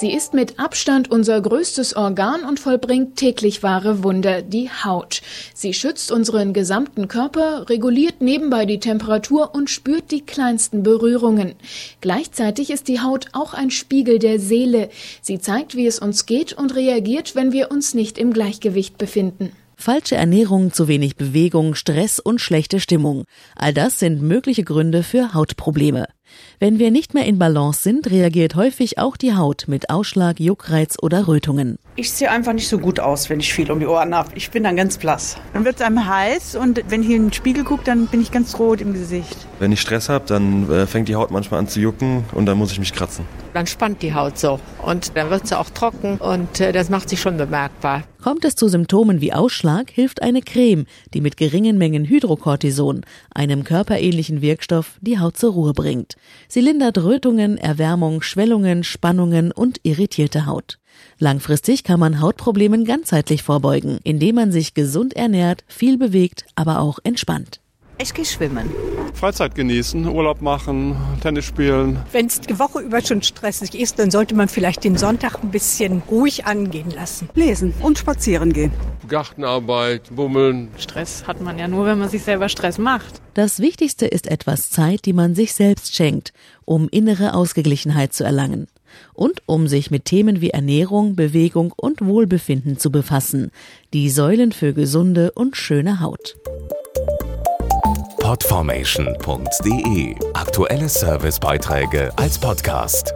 Sie ist mit Abstand unser größtes Organ und vollbringt täglich wahre Wunder, die Haut. Sie schützt unseren gesamten Körper, reguliert nebenbei die Temperatur und spürt die kleinsten Berührungen. Gleichzeitig ist die Haut auch ein Spiegel der Seele. Sie zeigt, wie es uns geht und reagiert, wenn wir uns nicht im Gleichgewicht befinden. Falsche Ernährung, zu wenig Bewegung, Stress und schlechte Stimmung. All das sind mögliche Gründe für Hautprobleme. Wenn wir nicht mehr in Balance sind, reagiert häufig auch die Haut mit Ausschlag, Juckreiz oder Rötungen. Ich sehe einfach nicht so gut aus, wenn ich viel um die Ohren habe. Ich bin dann ganz blass. Dann wird es einem heiß und wenn ich in den Spiegel gucke, dann bin ich ganz rot im Gesicht. Wenn ich Stress habe, dann äh, fängt die Haut manchmal an zu jucken und dann muss ich mich kratzen. Dann spannt die Haut so und dann wird sie auch trocken und äh, das macht sich schon bemerkbar. Kommt es zu Symptomen wie Ausschlag, hilft eine Creme, die mit geringen Mengen Hydrocortison, einem körperähnlichen Wirkstoff, die Haut zur Ruhe bringt. Sie lindert Rötungen, Erwärmung, Schwellungen, Spannungen und irritierte Haut. Langfristig kann man Hautproblemen ganzheitlich vorbeugen, indem man sich gesund ernährt, viel bewegt, aber auch entspannt. Ich gehe schwimmen. Freizeit genießen, Urlaub machen, Tennis spielen. Wenn es die Woche über schon stressig ist, dann sollte man vielleicht den Sonntag ein bisschen ruhig angehen lassen. Lesen und spazieren gehen. Gartenarbeit, bummeln. Stress hat man ja nur, wenn man sich selber Stress macht. Das Wichtigste ist etwas Zeit, die man sich selbst schenkt, um innere Ausgeglichenheit zu erlangen und um sich mit Themen wie Ernährung, Bewegung und Wohlbefinden zu befassen, die Säulen für gesunde und schöne Haut. Podformation.de Aktuelle Servicebeiträge als Podcast.